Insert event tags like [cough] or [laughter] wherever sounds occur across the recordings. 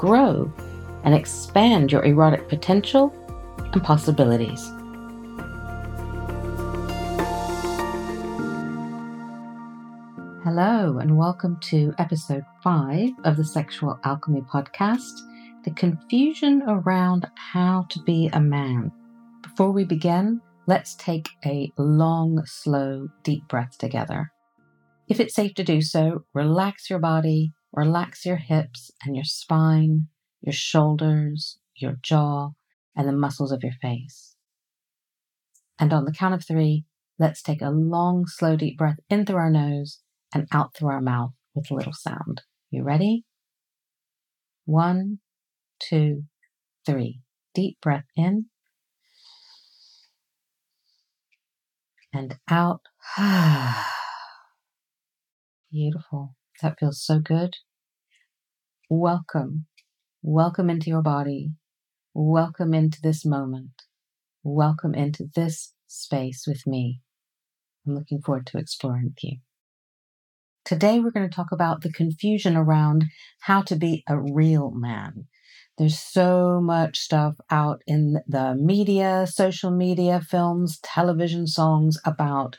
grow, and expand your erotic potential and possibilities. Hello, and welcome to episode five of the Sexual Alchemy Podcast the confusion around how to be a man. Before we begin, let's take a long, slow, deep breath together. If it's safe to do so, relax your body, relax your hips and your spine, your shoulders, your jaw, and the muscles of your face. And on the count of three, let's take a long, slow, deep breath in through our nose and out through our mouth with a little sound. You ready? One, two, three. Deep breath in and out. [sighs] Beautiful. That feels so good. Welcome. Welcome into your body. Welcome into this moment. Welcome into this space with me. I'm looking forward to exploring with you. Today, we're going to talk about the confusion around how to be a real man. There's so much stuff out in the media, social media, films, television, songs about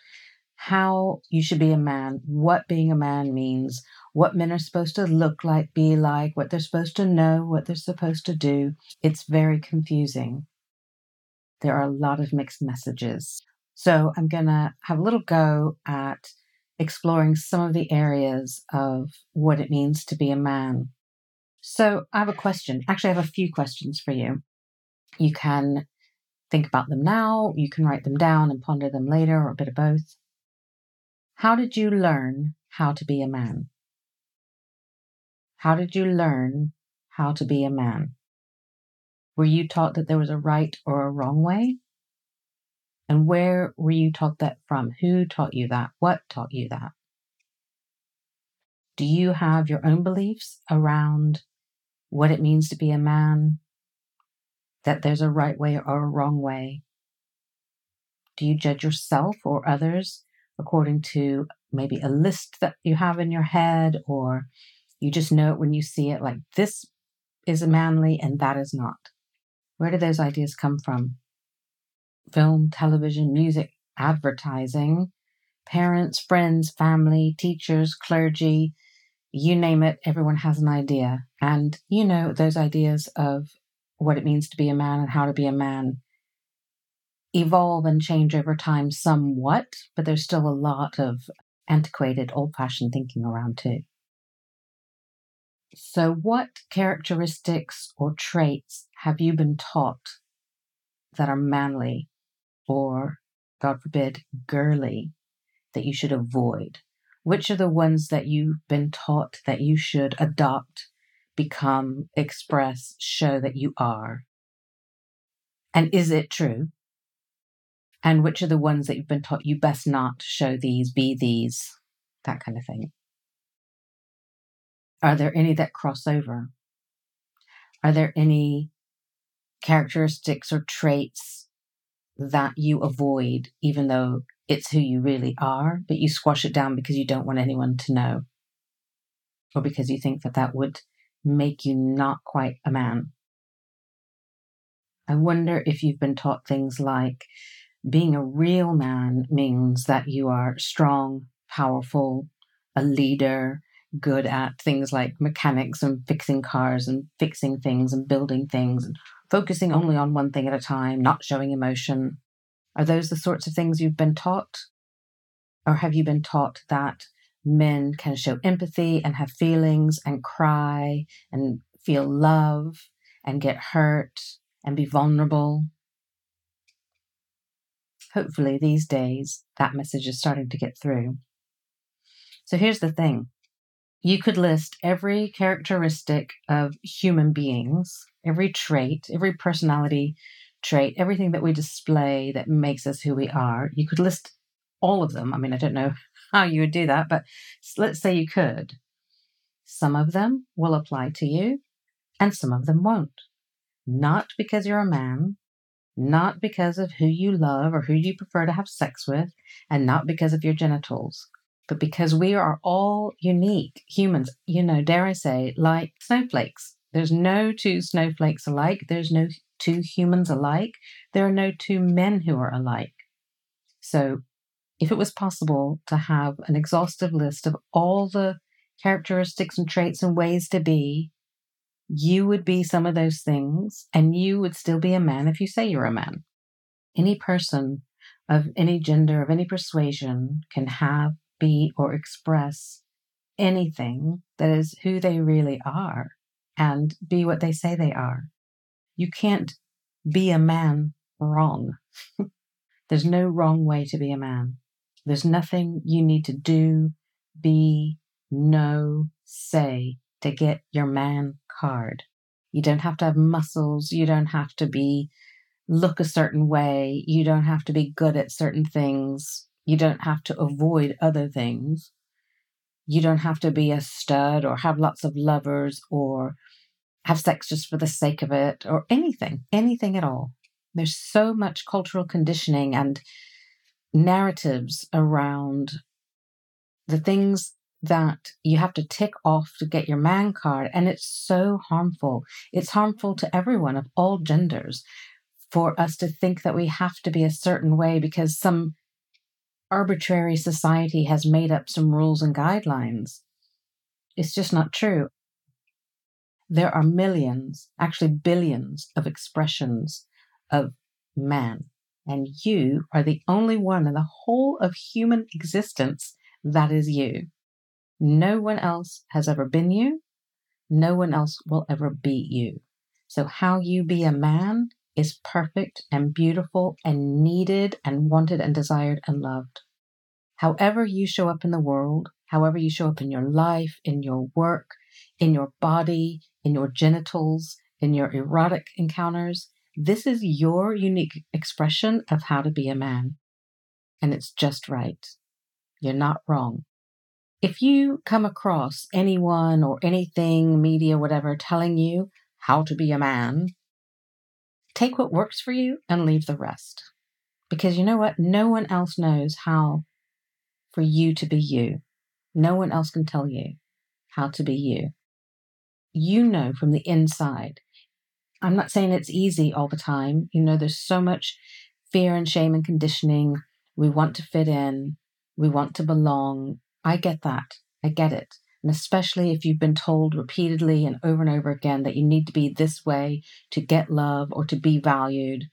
how you should be a man, what being a man means, what men are supposed to look like, be like, what they're supposed to know, what they're supposed to do. It's very confusing. There are a lot of mixed messages. So I'm going to have a little go at exploring some of the areas of what it means to be a man. So I have a question. Actually, I have a few questions for you. You can think about them now, you can write them down and ponder them later, or a bit of both. How did you learn how to be a man? How did you learn how to be a man? Were you taught that there was a right or a wrong way? And where were you taught that from? Who taught you that? What taught you that? Do you have your own beliefs around what it means to be a man? That there's a right way or a wrong way? Do you judge yourself or others according to maybe a list that you have in your head, or you just know it when you see it like this is a manly and that is not. Where do those ideas come from? Film, television, music, advertising, parents, friends, family, teachers, clergy, you name it, everyone has an idea. And you know, those ideas of what it means to be a man and how to be a man evolve and change over time somewhat, but there's still a lot of antiquated, old fashioned thinking around too. So, what characteristics or traits have you been taught that are manly or, God forbid, girly that you should avoid? Which are the ones that you've been taught that you should adopt, become, express, show that you are? And is it true? and which are the ones that you've been taught you best not show these, be these, that kind of thing. Are there any that cross over? Are there any characteristics or traits that you avoid, even though it's who you really are, but you squash it down because you don't want anyone to know? Or because you think that that would make you not quite a man? I wonder if you've been taught things like being a real man means that you are strong, powerful, a leader, good at things like mechanics and fixing cars and fixing things and building things and focusing only on one thing at a time, not showing emotion. Are those the sorts of things you've been taught? Or have you been taught that men can show empathy and have feelings and cry and feel love and get hurt and be vulnerable hopefully these days that message is starting to get through. So here's the thing you could list every characteristic of human beings, every trait, every personality trait, everything that we display that makes us who we are. You could list all of them. I mean, I don't know [laughs] how you would do that, but let's say you could. Some of them will apply to you and some of them won't. Not because you're a man, not because of who you love or who you prefer to have sex with, and not because of your genitals, but because we are all unique humans, you know, dare I say, like snowflakes. There's no two snowflakes alike. There's no two humans alike. There are no two men who are alike. So, if it was possible to have an exhaustive list of all the characteristics and traits and ways to be you would be some of those things and you would still be a man if you say you're a man. Any person of any gender, of any persuasion can have, be, or express anything that is who they really are and be what they say they are. You can't be a man wrong. [laughs] There's no wrong way to be a man. There's nothing you need to do, be, know, say to get your man card. You don't have to have muscles. You don't have to be look a certain way. You don't have to be good at certain things. You don't have to avoid other things. You don't have to be a stud or have lots of lovers or have sex just for the sake of it or anything, anything at all. There's so much cultural conditioning and narratives around the things that you have to tick off to get your man card. And it's so harmful. It's harmful to everyone of all genders for us to think that we have to be a certain way because some arbitrary society has made up some rules and guidelines. It's just not true. There are millions, actually billions, of expressions of man. And you are the only one in the whole of human existence that is you. No one else has ever been you. No one else will ever be you. So, how you be a man is perfect and beautiful and needed and wanted and desired and loved. However, you show up in the world, however, you show up in your life, in your work, in your body, in your genitals, in your erotic encounters, this is your unique expression of how to be a man. And it's just right. You're not wrong if you come across anyone or anything, media, whatever, telling you how to be a man, take what works for you and leave the rest. Because you know what? No one else knows how for you to be you. No one else can tell you how to be you. You know from the inside. I'm not saying it's easy all the time. You know, there's so much fear and shame and conditioning. We want to fit in. We want to belong. I get that. I get it. And especially if you've been told repeatedly and over and over again that you need to be this way to get love or to be valued,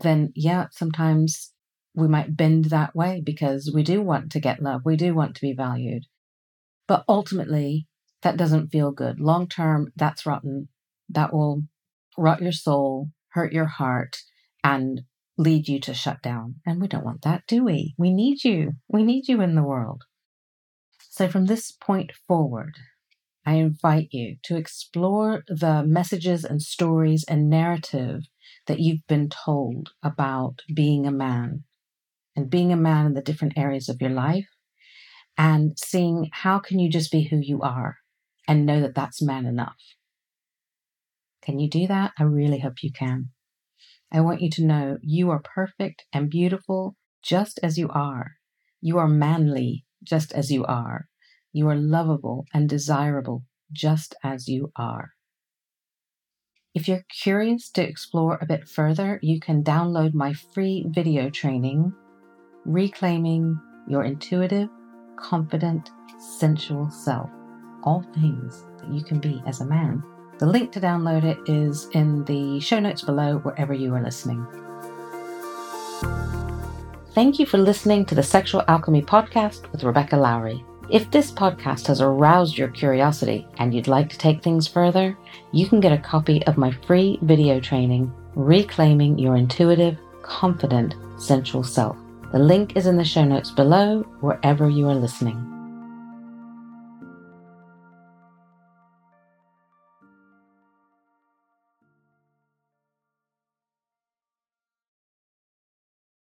then yeah, sometimes we might bend that way because we do want to get love. We do want to be valued. But ultimately, that doesn't feel good. Long term, that's rotten. That will rot your soul, hurt your heart, and lead you to shut down. And we don't want that, do we? We need you. We need you in the world. So, from this point forward, I invite you to explore the messages and stories and narrative that you've been told about being a man and being a man in the different areas of your life and seeing how can you just be who you are and know that that's man enough. Can you do that? I really hope you can. I want you to know you are perfect and beautiful just as you are. You are manly just as you are. You are lovable and desirable just as you are. If you're curious to explore a bit further, you can download my free video training, Reclaiming Your Intuitive, Confident, Sensual Self. All things that you can be as a man. The link to download it is in the show notes below, wherever you are listening. Thank you for listening to the Sexual Alchemy Podcast with Rebecca Lowrie. If this podcast has aroused your curiosity and you'd like to take things further, you can get a copy of my free video training, Reclaiming Your Intuitive, Confident, Sensual Self. The link is in the show notes below, wherever you are listening.